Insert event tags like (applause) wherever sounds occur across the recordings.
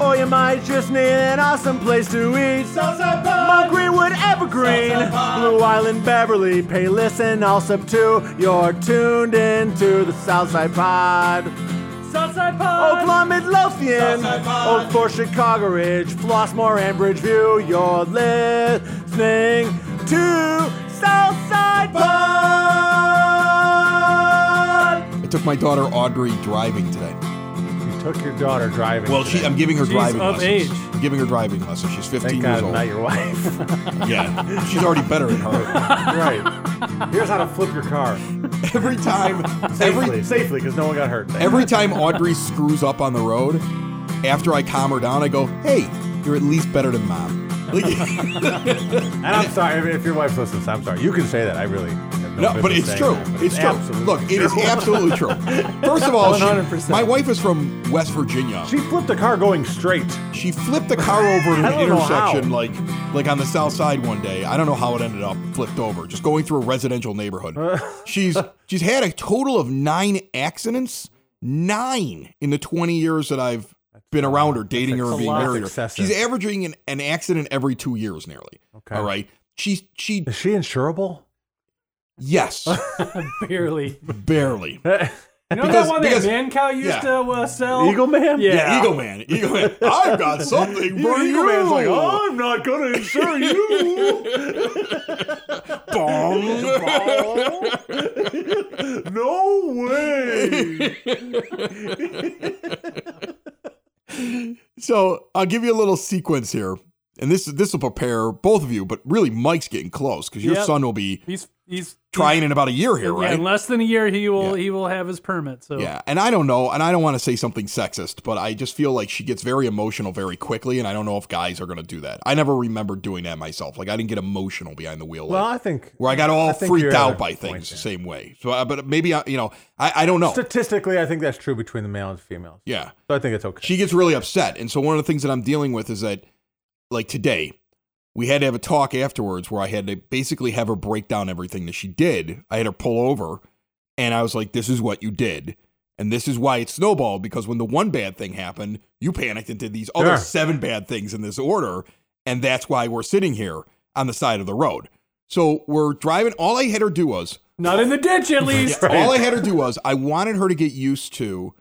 Or you might just need an awesome place to eat. Southside Pod. Mount Greenwood, Evergreen, Southside Pod. Blue Island, Beverly, Pay Listen, all sub two. You're tuned into the Southside Pod. Southside Pod. Oak Lawn, Midlothian, Southside Pod. Oak Forest, Chicago Ridge, Flossmoor, and Bridgeview. You're listening to Southside Pod. I took my daughter Audrey driving today. Took your daughter driving. Well, she I'm giving her She's driving of lessons. age. I'm giving her driving lessons. She's 15 Thank years God, old. not your wife. (laughs) Yeah, she's already better than her. (laughs) right. Here's how to flip your car Every time, safely, every safely, because no one got hurt. every time Audrey screws up on the road, after I calm her down, I go, "Hey, you're at least better than mom." Like, (laughs) And I'm sorry if, if your wife listens. I'm sorry. You can say that. I really. Have no, but it's saying true. that, but It's true. absolutely Look, it is true. absolutely true. First of all, she- 100%. my wife is from West Virginia. She flipped the car going straight. She flipped the car over at I an don't know how. intersection, like like on the south side one day. I don't know how it ended up flipped over, just going through a residential neighborhood. Uh. she's she's had a total of nine accidents, nine in the twenty years that I've been around her, dating her, a and being lot. married her. Excessive. She's averaging an, an accident every two years, nearly. Okay. All right. She she Is she insurable? Yes, (laughs) Barely. barely. (laughs) You know Because- that one because- that Mancow used yeah. to uh, sell? Eagle Man? Yeah. Yeah, Eagle Man, Eagle Man. (laughs) I've got something for Eagle you. Man's like, I'm not gonna insure you. no way. So I'll give you a little sequence here, and this this will prepare both of you. But really, Mike's getting close because your Yep. son will be He's he's trying in about a year here, Yeah, right? in less than a year, he will Yeah. he will have his permit. So Yeah, and I don't know, and I don't want to say something sexist, but I just feel like she gets very emotional very quickly, and I don't know if guys are going to do that. I never remember doing that myself. Like I didn't get emotional behind the wheel, Well, like, I think where I got all I freaked out by point things the same way. So, uh, but maybe I, you know, I, I don't know. statistically, I think that's true between the male and females. Yeah, So I think it's okay. she gets really upset. And so one of the things that I'm dealing with is that, like today, we had to have a talk afterwards where I had to basically have her break down everything that she did. I had her pull over, and I was like, "This is what you did." And this is why it snowballed because when the one bad thing happened, you panicked and did these other Sure. seven bad things in this order. And that's why we're sitting here on the side of the road. So we're driving. All I had her do was not in the ditch at (laughs) least. all I had her do was I wanted her to get used to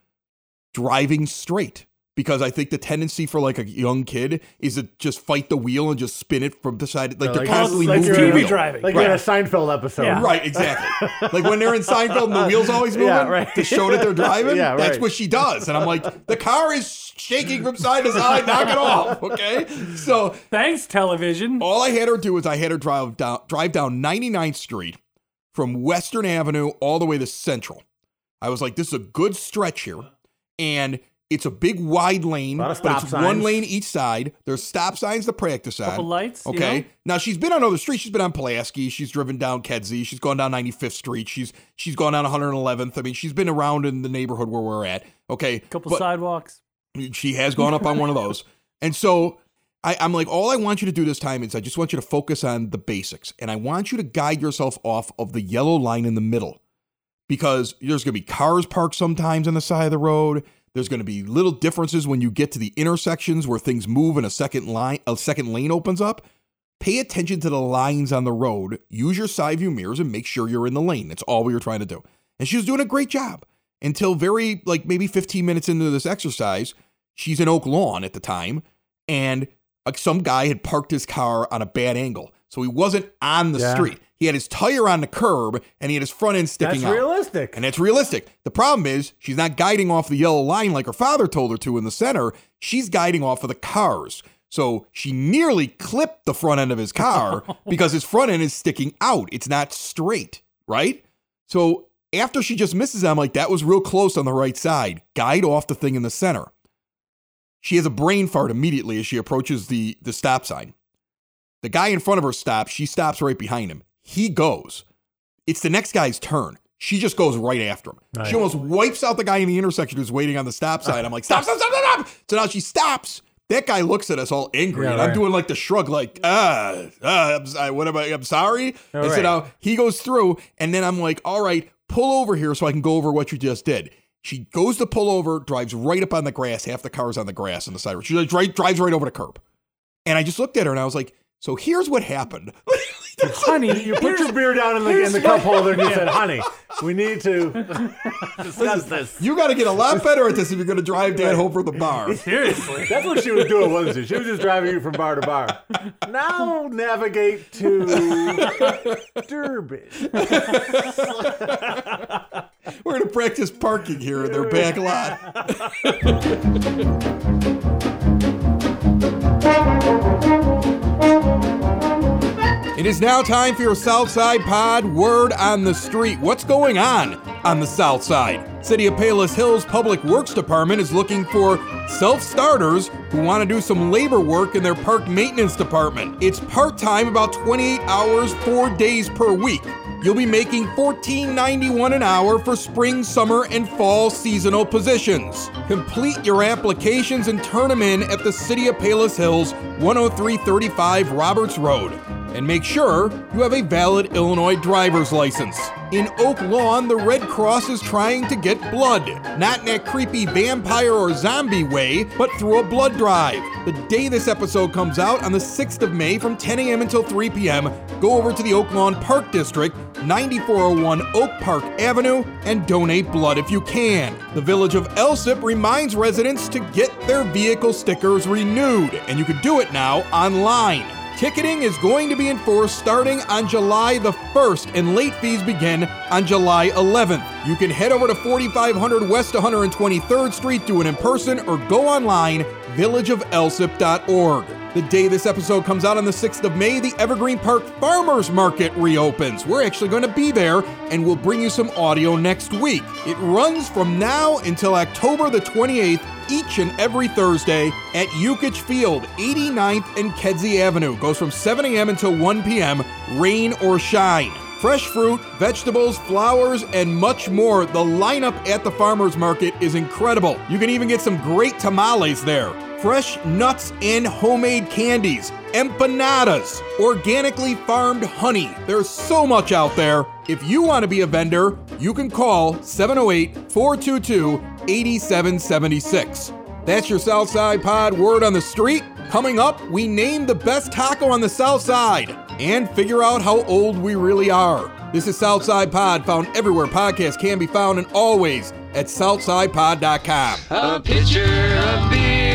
driving straight because I think the tendency for like a young kid is to just fight the wheel and just spin it from the side. Like they're like- constantly like moving. you're the wheel. driving. like Right. in a Seinfeld episode. Yeah. Right, exactly. like when they're in Seinfeld and the wheels always (laughs) moving Yeah, right. to show that they're driving. (laughs) Yeah, right. That's what she does. And I'm like, the car is shaking from side to side. Knock it off, (laughs) okay? So Thanks, television. all I had her do is I had her drive down drive down 99th Street from Western Avenue all the way to Central. I was like, this is a good stretch here. And it's a big wide lane, Lot but stop it's one lane each side. There's stop signs to practice at. Couple lights, you Okay. know? Now she's been on other streets. She's been on Pulaski. She's driven down Kedzie. She's gone down 95th Street. She's she's gone down 111th. I mean, she's been around in the neighborhood where we're at. Okay. Couple But- sidewalks. she has gone up on one of (laughs) those. And so I, I'm like, all I want you to do this time is I just want you to focus on the basics. And I want you to guide yourself off of the yellow line in the middle because there's going to be cars parked sometimes on the side of the road. There's going to be little differences when you get to the intersections where things move and a second line, a second lane opens up. Pay attention to the lines on the road. Use your side view mirrors and make sure you're in the lane. That's all we were trying to do. And she was doing a great job until very, like maybe 15 minutes into this exercise. She's in Oak Lawn at the time, and uh, some guy had parked his car on a bad angle. So he wasn't on the Yeah. street. He had his tire on the curb and he had his front end sticking That's out. realistic. And it's realistic. The problem is she's not guiding off the yellow line like her father told her to in the center. She's guiding off of the cars. So she nearly clipped the front end of his car (laughs) because his front end is sticking out. It's not straight, right? So after she just misses, I'm like, that was real close on the right side. Guide off the thing in the center. She has a brain fart immediately as she approaches the, the stop sign. The guy in front of her stops. She stops right behind him. He goes. It's the next guy's turn. She just goes right after him. She almost wipes out the guy in the intersection who's waiting on the stop sign. I'm like, stop, stop, stop, stop, stop. So now she stops. That guy looks at us all angry, Yeah, and I'm doing like the shrug, like, ah, ah I'm, I, what am I? I'm sorry. and so now he goes through, and then I'm like, all right, pull over here so I can go over what you just did. She goes to pull over, drives right up on the grass. Half the car's on the grass on the side. She like, drives right over the curb. And I just looked at her and I was like, so here's what happened. (laughs) Honey, You put your beer down in the, in the cup holder and you said, honey, we need to (laughs) discuss this. you got to get a lot better at this if you're going to drive dad home from the bar. (laughs) seriously. That's what she was doing, wasn't she? She was just driving you from bar to bar. Now navigate to Durbin. (laughs) We're going to practice parking here in their back lot. Is now time for your Southside Pod word on the street. What's going on on the South Side? City of Palos Hills Public Works Department is looking for self starters who want to do some labor work in their park maintenance department. It's part time, about 28 hours, four days per week. You'll be making $14.91 an hour for spring, summer, and fall seasonal positions. Complete your applications and turn them in at the City of Palos Hills, 10335 Roberts Road. And make sure you have a valid Illinois driver's license. In Oak Lawn, the Red Cross is trying to get blood. Not in that creepy vampire or zombie way, but through a blood drive. The day this episode comes out, on the 6th of May from 10 a.m. until 3 p.m., go over to the Oak Lawn Park District, 9401 Oak Park Avenue, and donate blood if you can. The village of Alsip reminds residents to get their vehicle stickers renewed, and you can do it now online. Ticketing is going to be enforced starting on July the 1st, and late fees begin on July 11th. You can head over to 4500 West 123rd Street, do it in person, or go online, villageofalsip.org. The day this episode comes out on the 6th of May, the Evergreen Park Farmers Market reopens. We're actually going to be there, and we'll bring you some audio next week. It runs from now until October the 28th each and every Thursday at Yukich Field, 89th and Kedzie Avenue. Goes from 7 a.m. until 1 p.m., rain or shine. Fresh fruit, vegetables, flowers, and much more. The lineup at the farmers market is incredible. You can even get some great tamales there. Fresh nuts and homemade candies, empanadas, organically farmed honey. There's so much out there. If you want to be a vendor, you can call 708 422 8776. That's your Southside Pod word on the street. Coming up, we name the best taco on the South Side and figure out how old we really are. This is Southside Pod, found everywhere podcasts can be found and always at SouthsidePod.com. A pitcher of beer,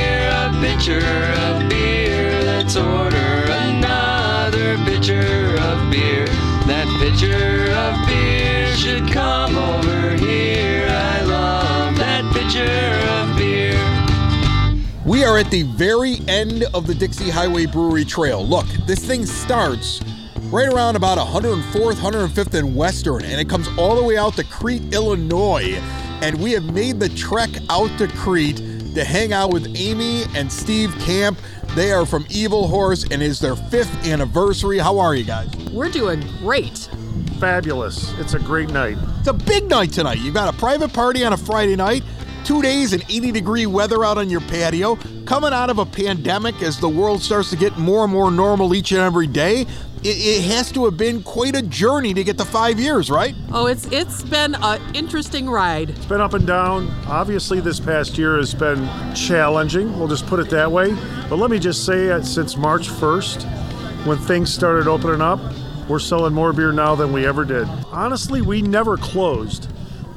pitcher of beer. Let's order another pitcher of beer. That pitcher of beer should come over here. I love that pitcher of beer. We are at the very end of the Dixie Highway Brewery Trail. Look, this thing starts right around about 104th, 105th, and Western, and it comes all the way out to Crete, Illinois. And we have made the trek out to Crete to hang out with Amy and Steve Camp. They are from Evil Horse, and it is their fifth anniversary. How are you guys? We're doing great. fabulous. It's a great night. It's a big night tonight. You've got a private party on a Friday night, two days and 80 degree weather out on your patio, coming out of a pandemic as the world starts to get more and more normal each and every day. It, it has to have been quite a journey to get to five years, right? Oh, it's it's been an interesting ride. It's been up and down. Obviously, this past year has been challenging. We'll just put it that way. But let me just say, that since March 1st, when things started opening up, we're selling more beer now than we ever did. Honestly, we never closed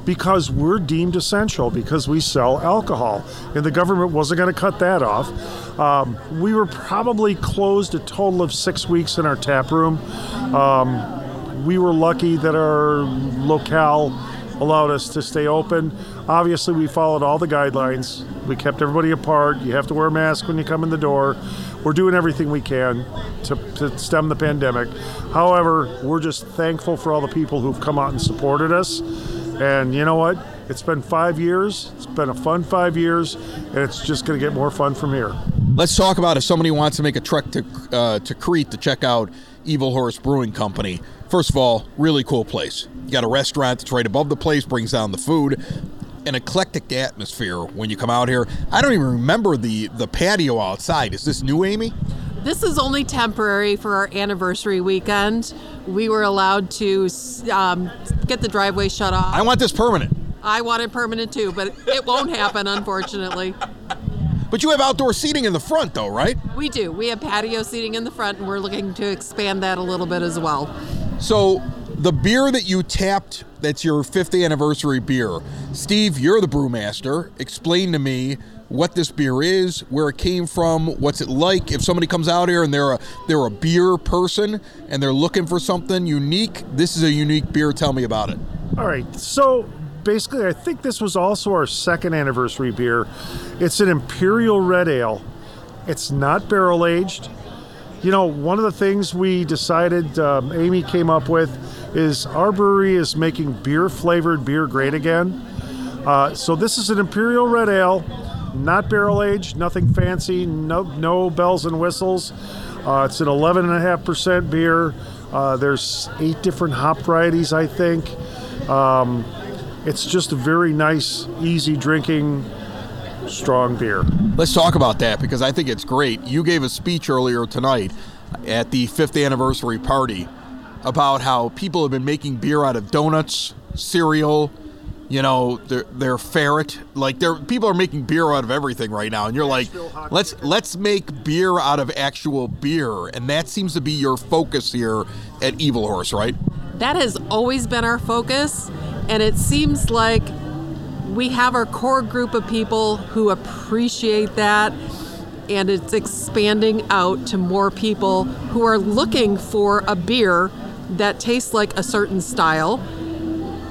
because we're deemed essential because we sell alcohol, and the government wasn't going to cut that off. Um, we were probably closed a total of six weeks in our tap room. Um, we were lucky that our locale allowed us to stay open. Obviously, we followed all the guidelines. We kept everybody apart. You have to wear a mask when you come in the door. We're doing everything we can to, to stem the pandemic. However, we're just thankful for all the people who've come out and supported us. And you know what? It's been five years. It's been a fun five years, and it's just going to get more fun from here. Let's talk about if somebody wants to make a trek to uh, to Crete to check out Evil Horse Brewing Company. First of all, really cool place. You got a restaurant that's right above the place, brings down the food. An eclectic atmosphere when you come out here. I don't even remember the the patio outside. Is this new, Amy? This is only temporary for our anniversary weekend. We were allowed to um, get the driveway shut off. I want this permanent. I want it permanent too, but it won't happen, unfortunately. (laughs) But you have outdoor seating in the front, though, right? We do. We have patio seating in the front, and we're looking to expand that a little bit as well. So, the beer that you tapped, that's your fifth anniversary beer. Steve, you're the brewmaster. Explain to me what this beer is, where it came from, what's it like. If somebody comes out here and they're a they're a beer person and they're looking for something unique, this is a unique beer. Tell me about it. All right. So basically, I think this was also our second anniversary beer. It's an Imperial Red Ale. It's not barrel aged. You know, one of the things we decided, um, Amy came up with, is our brewery is making beer flavored beer great again. Uh, so this is an Imperial Red Ale, not barrel aged, nothing fancy, no no bells and whistles. Uh, it's an 11.5% beer. Uh, there's eight different hop varieties, I think. Um, it's just a very nice, easy drinking, strong beer. Let's talk about that because I think it's great. You gave a speech earlier tonight at the fifth anniversary party about how people have been making beer out of donuts, cereal, you know, their their ferret. Like they people are making beer out of everything right now, and you're like, let's let's make beer out of actual beer, and that seems to be your focus here at Evil Horse, right? That has always been our focus, and it seems like we have our core group of people who appreciate that and it's expanding out to more people who are looking for a beer that tastes like a certain style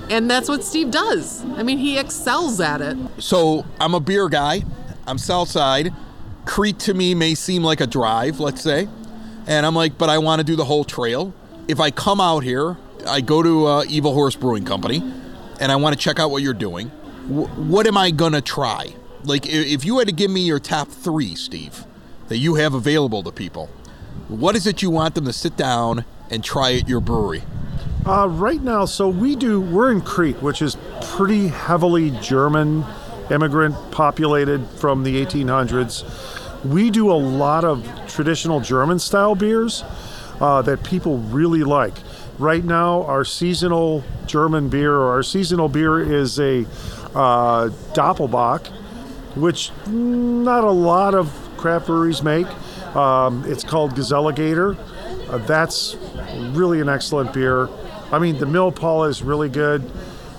and that's what Steve does. I mean, he excels at it. So I'm a beer guy. I'm Southside. Crete to me may seem like a drive, let's say. And I'm like, but I want to do the whole trail. If I come out here, I go to uh, Evil Horse Brewing Company, and I want to check out what you're doing. What am I gonna try? Like, if you had to give me your top three, Steve, that you have available to people, what is it you want them to sit down and try at your brewery? Uh, right now, so we do, we're in Crete, which is pretty heavily German immigrant populated from the 1800s. We do a lot of traditional German style beers uh, that people really like. Right now, our seasonal German beer or our seasonal beer is a uh, Doppelbock, which not a lot of craft breweries make. Um, it's called Gazelligator. Uh, that's really an excellent beer. I mean, the Millpaul is really good.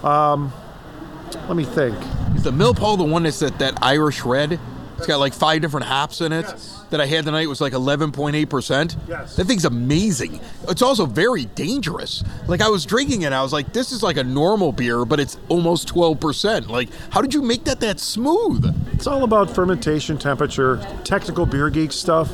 Um, let me think. Is the Millpaul the one that's that, that Irish red? It's got like five different hops in it. Yes. That I had tonight was like 11.8%. Yes. That thing's amazing. It's also very dangerous. Like I was drinking it, I was like, this is like a normal beer, but it's almost 12%. Like, how did you make that that smooth? It's all about fermentation temperature, technical beer geek stuff.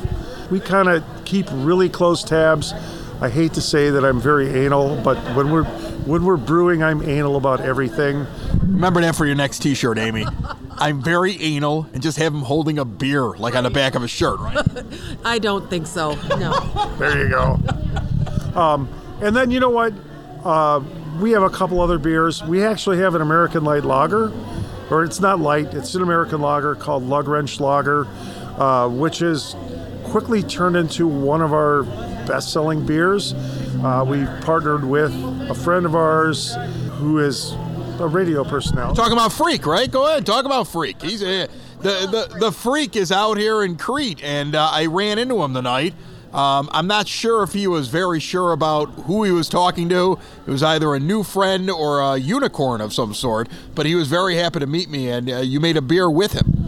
We kind of keep really close tabs. I hate to say that I'm very anal, but when we're when we're brewing, I'm anal about everything. Remember that for your next T-shirt, Amy. I'm very anal and just have him holding a beer like on the back of a shirt, right? (laughs) I don't think so. No. There you go. Um, and then you know what? Uh, we have a couple other beers. We actually have an American light lager, or it's not light. It's an American lager called Lugwrench Lager, uh, which is quickly turned into one of our best-selling beers. Uh, we partnered with a friend of ours who is a radio personality. Talking about Freak, right? Go ahead, talk about Freak. He's uh, the the the Freak is out here in Crete, and uh, I ran into him tonight. Um, I'm not sure if he was very sure about who he was talking to. It was either a new friend or a unicorn of some sort, but he was very happy to meet me, and uh, you made a beer with him.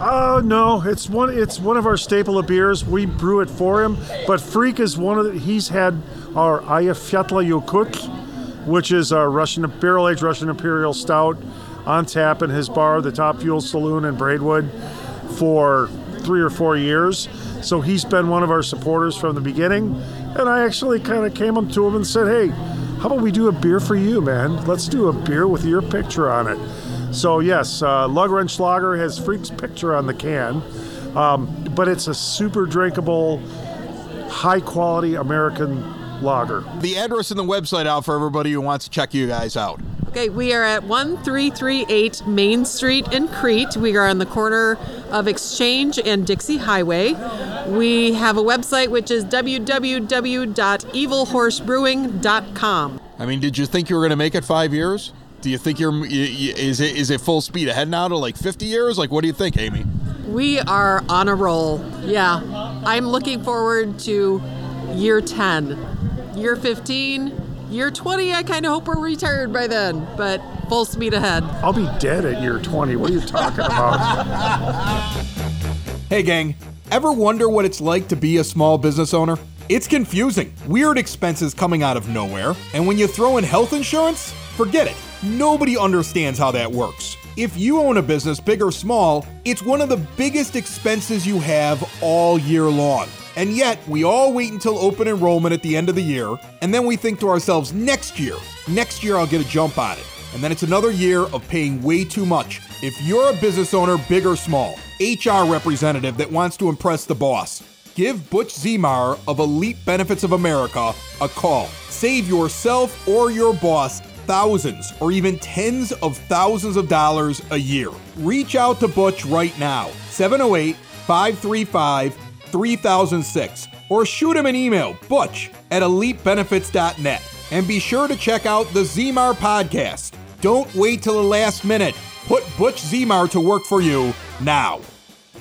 Oh no, it's one. It's one of our staple of beers. We brew it for him. But Freak is one of. The, he's had our Eyjafjallajökull, which is our Russian barrel aged Russian Imperial Stout, on tap in his bar, the Top Fuel Saloon in Braidwood, for three or four years. So he's been one of our supporters from the beginning. And I actually kind of came up to him and said, "Hey, how about we do a beer for you, man? Let's do a beer with your picture on it." So yes, uh, Lager has Freak's picture on the can. Um, but it's a super drinkable, high quality American lager. The address and the website out for everybody who wants to check you guys out. Okay, we are at 1338 Main Street in Crete. We are on the corner of Exchange and Dixie Highway. We have a website which is www.evilhorsebrewing.com. I mean, did you think you were going to make it five years? Do you think you're? y- y- Is it is it full speed ahead now to like 50 years? Like, what do you think, Amy? We are on a roll. Yeah. I'm looking forward to year 10. Year 15, year 20, I kind of hope we're retired by then, but full speed ahead. I'll be dead at year 20. What are you talking about? Hey, gang, ever wonder what it's like to be a small business owner? It's confusing. Weird expenses coming out of nowhere. And when you throw in health insurance, forget it. Nobody understands how that works. If you own a business, big or small, it's one of the biggest expenses you have all year long. And yet, we all wait until open enrollment at the end of the year, and then we think to ourselves, next year, next year I'll get a jump on it. And then it's another year of paying way too much. If you're a business owner, big or small, HR representative that wants to impress the boss, give Butch Zemar of Elite Benefits of America a call. Save yourself or your boss thousands or even tens of thousands of dollars a year. Reach out to Butch right now, 708 535 3006, or shoot him an email, butch at elitebenefits.net. And be sure to check out the Zemar podcast. Don't wait till the last minute. Put Butch Zemar to work for you now.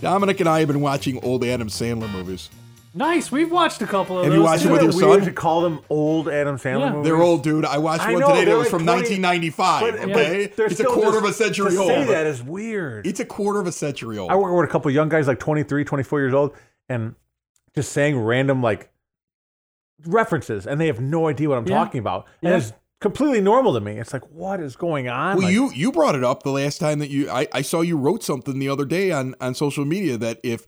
Dominic and I have been watching old Adam Sandler movies. Nice. We've watched a couple of Have those. you watched it with your Isn't it weird son? to call them old Adam Sandler Yeah. movies? They're old, dude. I watched I one know, today that they're was like from 20 1995. But, okay, but they're it's a still quarter just- of a century to old. say that is weird. It's a quarter of a century old. I work with a couple young guys, like 23, 24 years old, and just saying random like references, and they have no idea what I'm Yeah. talking about. And Yeah. it's completely normal to me. It's like, what is going on? Well, Like, you you brought it up the last time that you I, I saw you wrote something the other day on on social media that if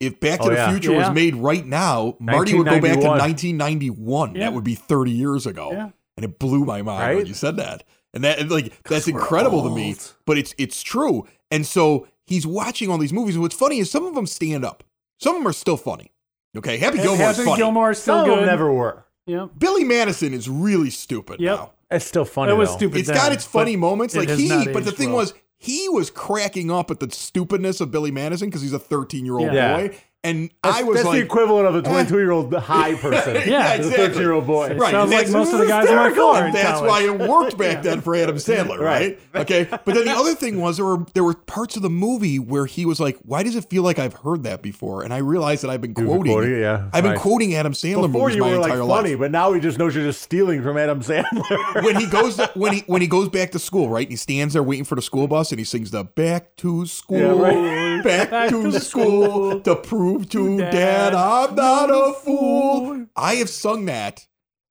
if Back oh, to Oh, the yeah. Future Yeah. was made right now, Marty would go back to 1991. 1991. Yeah. That would be 30 years ago, Yeah. and it blew my mind when you said that. And that like that's we're incredible to me, but it's it's true. And so he's watching all these movies, and what's funny is some of them stand up. Some of them are still funny. Okay, Happy Gilmore's Happy funny. Gilmore's still some good. of them never were. Yep. Billy Madison is really stupid Yep. now. It's still funny. It was though. stupid. It's then, got its funny but moments. it Like has he, not but the aged thing well. was, he was cracking up at the stupidness of Billy Madison because he's a 13 year old Yeah. boy. And That's, I was that's like, the equivalent of a (laughs) 22 year old high (laughs) person. Yeah, to the exactly. 13 year old boy. right. sounds like most of the guys on my hysterical, floor and in That's why it worked back (laughs) then for Adam Sandler, right? Okay. But then the other thing was there were there were parts of the movie where he was like, "Why does it feel like I've heard that before?" And I realized that I've been quoting, quoting yeah. I've been quoting Adam Sandler Before movies you my were like funny, life. but now he just knows you're just stealing from Adam Sandler. when he goes to, when he when he goes back to school, right? And he stands there waiting for the school bus, and he sings the "Back to School, Yeah, right. Back, to, school, to prove to Dad, I'm not a fool." I have sung that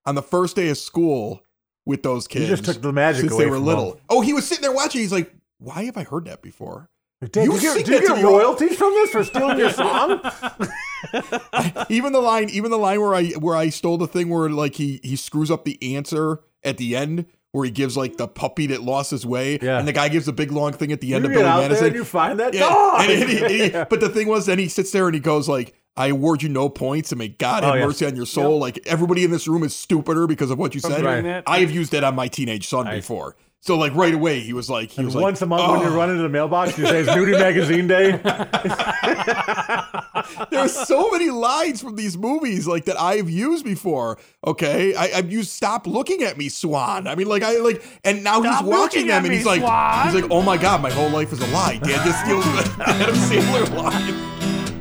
on the first day of school with those kids. just took the magic since away they were from little. them. Oh, he was sitting there watching. He's like, "Why have I heard that before?" Did You you, get, did you get royalties from this for (laughs) stealing your song? even the line, even the line where I where I stole the thing where like he he screws up the answer at the end. Where he gives like the puppy that lost his way, Yeah. and the guy gives the big long thing at the end you of Billy Madison. you find that Yeah, dog. and he- and he- (laughs) but the thing was, then he sits there and he goes like, "I award you no points, and may God oh, have Oh, mercy on your soul." Like everybody in this room is stupider because of what you said. I have used that on my teenage son before. So like right away, he was like, he was like, Once a month when "Oh." you're running the mailbox, you say it's Nudie Magazine Day. (laughs) There's so many lines from these movies like that I've used before. Okay, I, I've used "Stop looking at me, Swan." I mean, like I like, and now Stop he's watching them, at and me, he's like, Swan. he's like, "Oh my god, my whole life is a lie." Dad just steals the Adam Sandler line.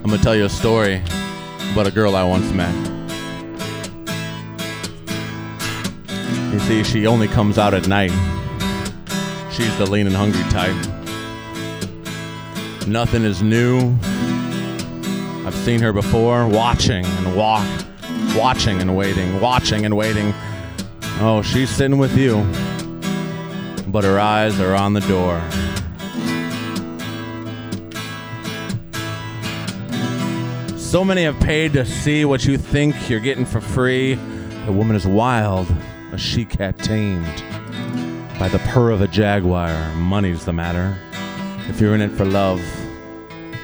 I'm gonna tell you a story about a girl I once met. You see, she only comes out at night. She's the lean and hungry type. Nothing is new. I've seen her before, watching and walk, watching and waiting, watching and waiting. Oh, she's sitting with you, but her eyes are on the door. So many have paid to see what you think you're getting for free. The woman is wild, a she cat tamed. By the purr of a jaguar, money's the matter. If you're in it for love,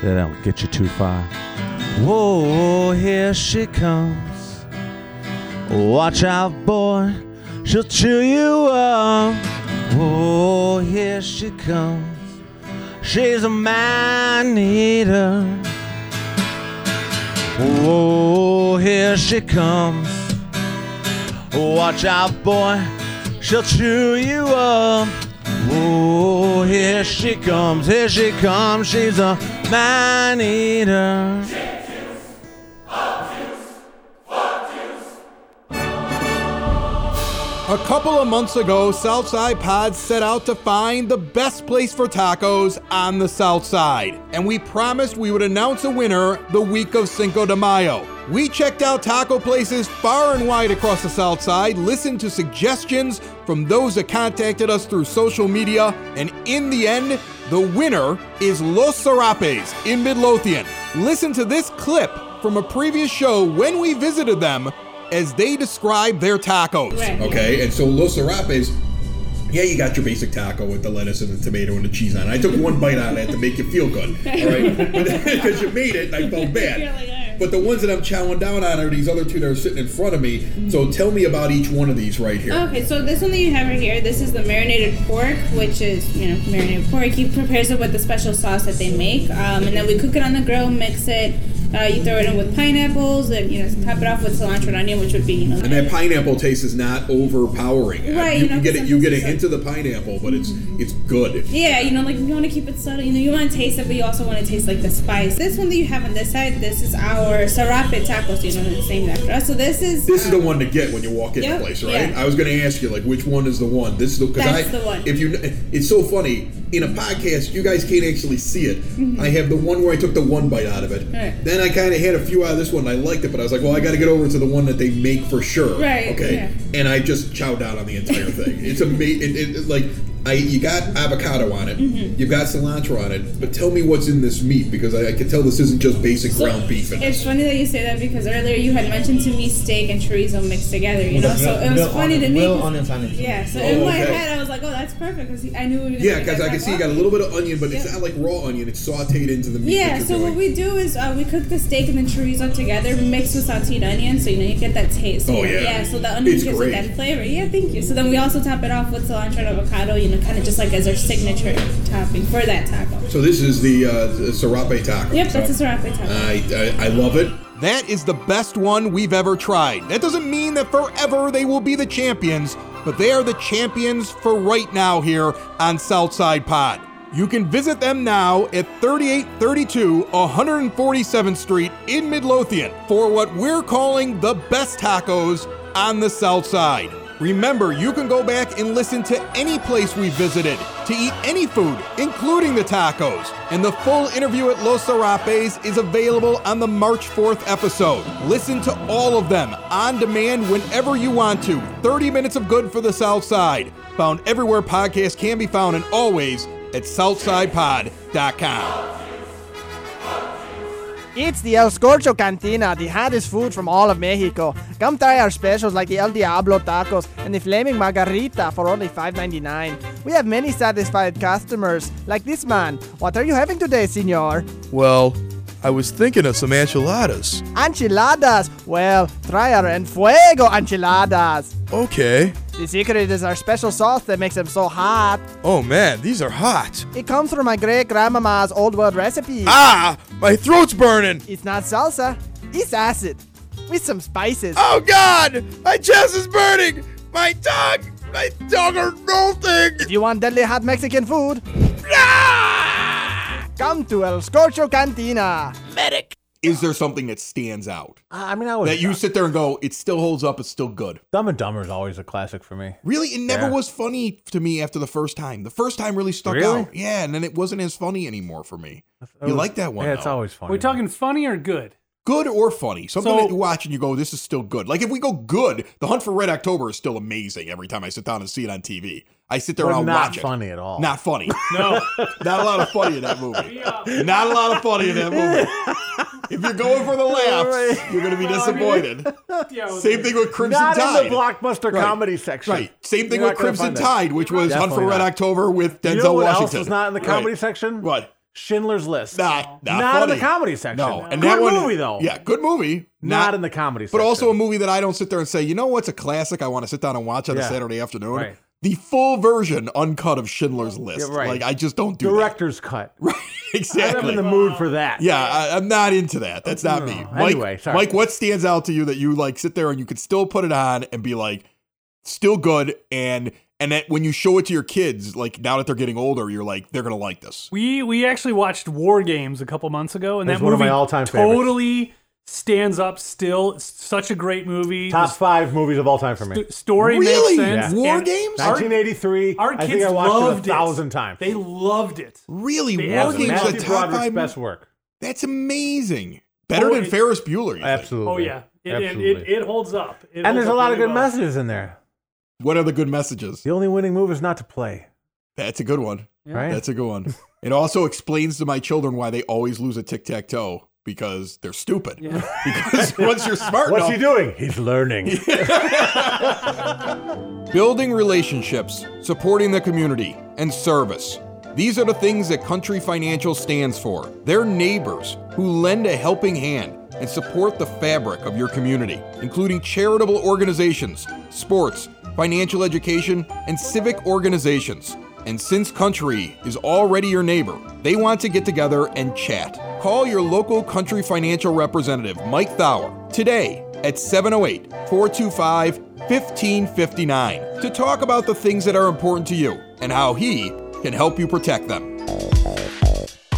they don't get you too far. Whoa, here she comes. Watch out, boy, she'll chew you up. Whoa, here she comes. She's a man eater. Whoa, here she comes. Watch out, boy, she'll chew you up. Whoa, here she comes, here she comes. She's a man eater. A couple of months ago, Southside Pod set out to find the best place for tacos on the South Side, and we promised we would announce a winner the week of Cinco de Mayo. We checked out taco places far and wide across the South Side, listened to suggestions from those that contacted us through social media, and in the end, the winner is Los Serapes in Midlothian. Listen to this clip from a previous show when we visited them as they describe their tacos. Okay, and so Los Serapes, yeah, you got your basic taco with the lettuce and the tomato and the cheese on it. I took one bite out of it to make you feel good, (laughs) all right? Because (laughs) you made it, and I felt bad. But the ones that I'm chowing down on are these other two that are sitting in front of me. So tell me about each one of these right here. Okay, so this one that you have right here, this is the marinated pork, which is you know marinated pork. He prepares it with the special sauce that they make, um, and then we cook it on the grill, mix it. Uh, you throw it in with pineapples, and you know top it off with cilantro and onion, which would be you know. And that pineapple taste is not overpowering. Right, you, you know, you get it. You get a hint of the pineapple, but it's it's good. Yeah, you know, like you want to keep it subtle. You know, you want to taste it, but you also want to taste like the spice. This one that you have on this side, this is our sarape tacos. You know, the same after us. So this is This is the one to get when you walk in Yep, the place, right? yeah. I was going to ask you like which one is the one. This is the because I the one. if you it's so funny in a podcast you guys can't actually see it. I have the one where I took the one bite out of it. Mm-hmm. Right. Then I kind of had a few out of this one. and I liked it, but I was like, well, I got to get over to the one that they make for sure. Right, Okay. yeah. And I just chowed down on the entire thing. It's amazing. It, it, it- like I you got avocado on it, Mm-hmm. you've got cilantro on it, but tell me what's in this meat because I, I can tell this isn't just basic So, ground beef. In It's this. funny that you say that because earlier you had mentioned to me steak and chorizo mixed together. You know, so it was funny to me. Real 'cause- onions on it. Yeah, so Oh, in my okay. head I was like, oh, that's perfect because I knew we were gonna Yeah, because I can see you got a little bit of onion, but it's not like raw onion. It's sautéed into the meat. Yeah, so you're what we do is uh, we cook the steak and the chorizo together, mixed with sauteed onion, so you know you get that taste. Oh, yeah. yeah. So the onion It's gives great. it that flavor. Yeah, thank you. So then we also top it off with cilantro and avocado, you know, kind of just like as our signature topping for that taco. So this is the, uh, the serape taco. Yep, that's a sriracha taco. I, I I love it. That is the best one we've ever tried. That doesn't mean that forever they will be the champions, but they are the champions for right now here on Southside Pod. You can visit them now at 3832 147th Street in Midlothian for what we're calling the best tacos on the South Side. Remember, you can go back and listen to any place we visited to eat any food, including the tacos. And the full interview at Los Serapes is available on the March 4th episode. Listen to all of them on demand whenever you want to. 30 minutes of good for the South Side. Found everywhere podcasts can be found and always at southsidepod.com. It's the El Scorcho Cantina, the hottest food from all of Mexico. Come try our specials like the El Diablo tacos and the Flaming Margarita for only $5.99. We have many satisfied customers, like this man. What are you having today, senor? Well, I was thinking of some enchiladas. Enchiladas! Well, try our En Fuego enchiladas. Okay. The secret is our special sauce that makes them so hot. Oh man, these are hot. It comes from my great grandmama's old world recipe. Ah, my throat's burning. It's not salsa, it's acid. With some spices. Oh god, my chest is burning. My tongue, my tongue are melting. If you want deadly hot Mexican food, ah! come to El Scorcho Cantina. Medic. Is there something that stands out? I mean, I was That you sit there and go, it still holds up, it's still good. Dumb and Dumber is always a classic for me. Really, it never Yeah. was funny to me after the first time. The first time really stuck Really? out. Yeah, and then it wasn't as funny anymore for me. It You was- like that one? Yeah, it's though. always funny. We're talking funny or good? good or funny. Something So- that you watch and you go, this is still good. Like if we go good, The Hunt for Red October is still amazing every time I sit down and see it on TV. I sit there But and I'll not watch it. funny at all. Not funny. No. (laughs) Not a lot of funny in that movie. (laughs) Not a lot of funny in that movie. (laughs) If you're going for the laughs, you're going to be disappointed. (laughs) Yeah, Same thing with Crimson not Tide. in the blockbuster Right. comedy section. Right. Same thing You're with Crimson. Tide, which was Hunt for Red not. October with Denzel You know what Washington. else is not in the comedy Right. section? What? Schindler's List. Not, not, Not in the comedy section. No, and Good that one, movie, though. Yeah, good movie. Not, in the comedy section. but section. also a movie that I don't sit there and say, you know what's a classic? I want to sit down and watch on a Saturday afternoon. Right. The full version, uncut of Schindler's List. Yeah, right. Like I just don't do Director's cut. (laughs) that. Exactly. I'm in the mood for that. Yeah, I, I'm not into that. That's not me. Mike, Anyway, sorry. Mike, what stands out to you that you like sit there and you could still put it on and be like, still good, and and that when you show it to your kids, like now that they're getting older, you're like, they're gonna like this. We we actually watched War Games a couple months ago, and It's that one of movie my all-time favorites. Totally stands up. Still, it's such a great movie. Top The five movies of all time for me. st- story Really? makes sense. War and Games? Our, 1983. our I kids think I watched loved it a thousand times. They loved it. Really, They War absolutely Games loved the top Broderick's five. best work. That's amazing. Better Oh, than it- Ferris Bueller. you think? Absolutely. Oh yeah, it, it, Absolutely. it, it holds up. It and holds there's a up lot of really good well. messages in there. What are the good messages? The only winning move is not to play. That's a good one. Right? That's a good one. It also explains to my children why they always lose a tic tac toe because they're stupid. (laughs) Because (laughs) once you're smart What's enough, he doing? He's learning. (laughs) Building relationships, supporting the community, and service. These are the things that Country Financial stands for. They're neighbors who lend a helping hand and support the fabric of your community, including charitable organizations, sports, financial education, and civic organizations. And since Country is already your neighbor, they want to get together and chat. Call your local Country Financial representative, Mike Thauer, today at 708 425 1559 to talk about the things that are important to you and how he can help you protect them.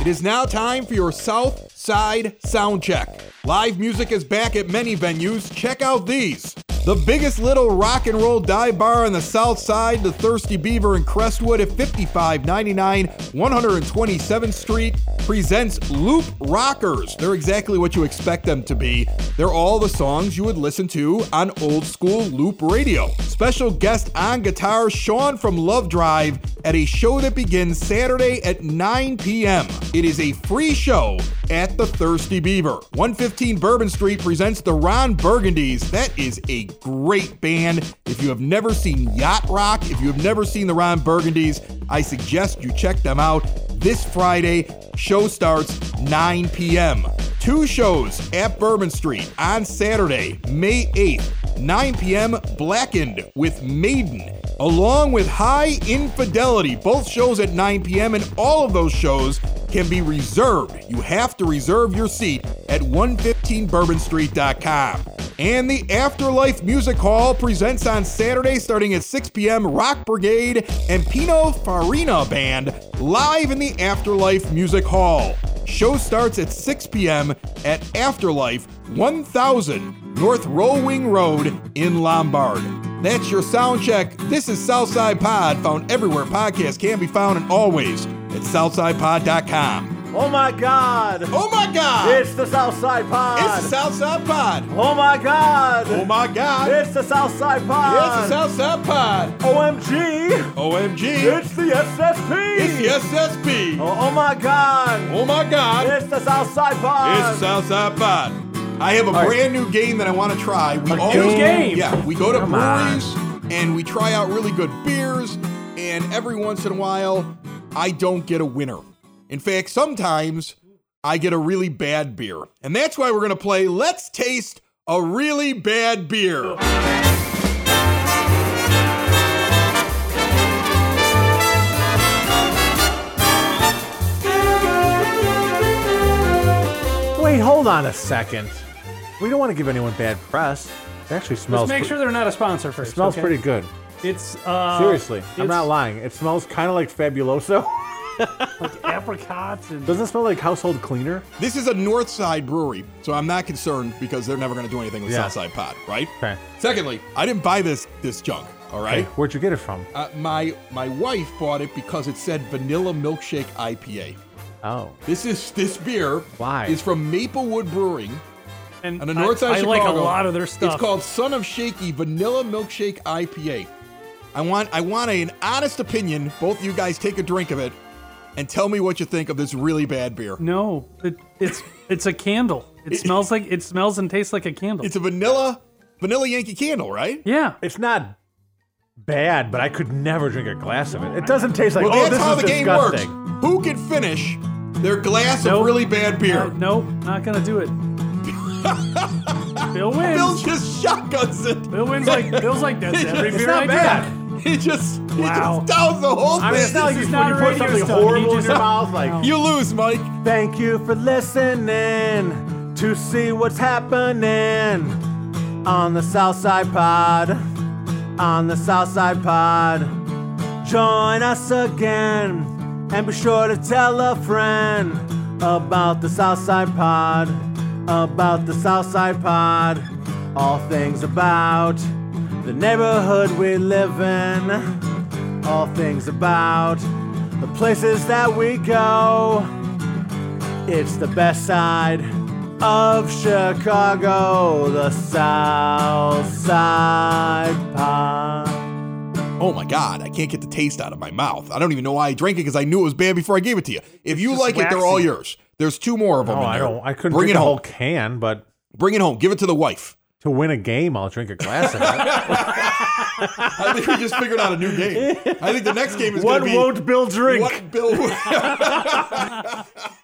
It is now time for your South Side Sound Check. Live music is back at many venues. Check out these. The biggest little rock and roll dive bar on the south side, the Thirsty Beaver in Crestwood at 5599 127th Street, presents Loop Rockers. They're exactly what you expect them to be. They're all the songs you would listen to on old school loop radio. Special guest on guitar, Sean from Love Drive, at a show that begins Saturday at 9 p.m. It is a free show at the Thirsty Beaver. 115 Bourbon Street presents the Ron Burgundies. That is a great band. If you have never seen Yacht Rock, if you have never seen the Ron Burgundies, I suggest you check them out this Friday. Show starts 9 p.m. Two shows at Bourbon Street on Saturday, May 8th, 9 p.m. Blackened with Maiden, along with Hi Infidelity. Both shows at 9 p.m. and all of those shows can be reserved. You have to reserve your seat at 115bourbonstreet.com. And the Afterlife Music Hall presents on Saturday starting at 6 p.m. Rock Brigade and Pino Farina Band live in the Afterlife Music Hall. Show starts at 6 p.m. at Afterlife 1000 North Rohlwing Road in Lombard. That's your sound check. This is Southside Pod, found everywhere podcasts can be found and always at southsidepod.com. oh my God! Oh my God! It's the Southside Pod. It's the Southside Pod. oh my God! Oh my God! It's the Southside Pod. It's the Southside Pod. OMG! OMG! It's the SSP. It's the SSP. Oh, oh my God! Oh my God! It's the Southside Pod. It's the Southside Pod. I have a right. brand new game that I want to try. We A always, new game? Yeah, we go to Come on. breweries and we try out really good beers, and every once in a while, I don't get a winner. In fact, sometimes I get a really bad beer. And that's why we're going to play Let's Taste a Really Bad Beer. Wait, hold on a second. We don't want to give anyone bad press. It actually smells. Let's make sure they're not a sponsor first. It smells okay? pretty good. It's uh, Seriously, I'm it's not lying. It smells kind of like Fabuloso. (laughs) like apricots and Doesn't it smell like household cleaner? This is a North Side brewery, so I'm not concerned because they're never going to do anything with Yeah. Southside Pod, right? Okay. Secondly, I didn't buy this this junk, all right? Hey, where'd you get it from? Uh, my my wife bought it because it said vanilla milkshake IPA. Oh. This is this beer. Why? Is from Maplewood Brewing and on the north side I, of I like a lot of their stuff. It's called Son of Shaky Vanilla Milkshake IPA. I want I want an honest opinion. Both of you guys take a drink of it and tell me what you think of this really bad beer. no, it, it's it's a candle. It smells like it smells and tastes like a candle. It's a vanilla vanilla Yankee candle, right? yeah. It's not bad, but I could never drink a glass of it. It doesn't taste like. Well, oh, that's this how is the game works. Who can finish Their glass Nope. of really bad beer. Uh, nope, not gonna do it. (laughs) Bill wins. Bill just shotguns it. Bill wins like Bill's like (laughs) that's every It's beer not I bad. drink. (laughs) He just he just downs the whole I mean, thing. it's not like This you, is not you a put radio something stunt. Horrible in just- your mouth. Like you lose, Mike. Thank you for listening to see what's happening on the Southside Pod. On the Southside Pod. Join us again and be sure to tell a friend about the Southside Pod. About the Southside Pod. All things about the neighborhood we live in. All things about the places that we go. It's the best side of Chicago, the South Side Pod. Oh my god, I can't get the taste out of my mouth. I don't even know why I drank it because I knew it was bad before I gave it to you. If you just like it, they're all yours. There's two more of them. oh, in I don't. I couldn't Bring drink it a whole home. can, but Bring it home. Give it to the wife. To win a game, I'll drink a glass of it. (laughs) I think we just figured out a new game. I think the next game is What be won't Bill drink? what Bill. (laughs) (laughs)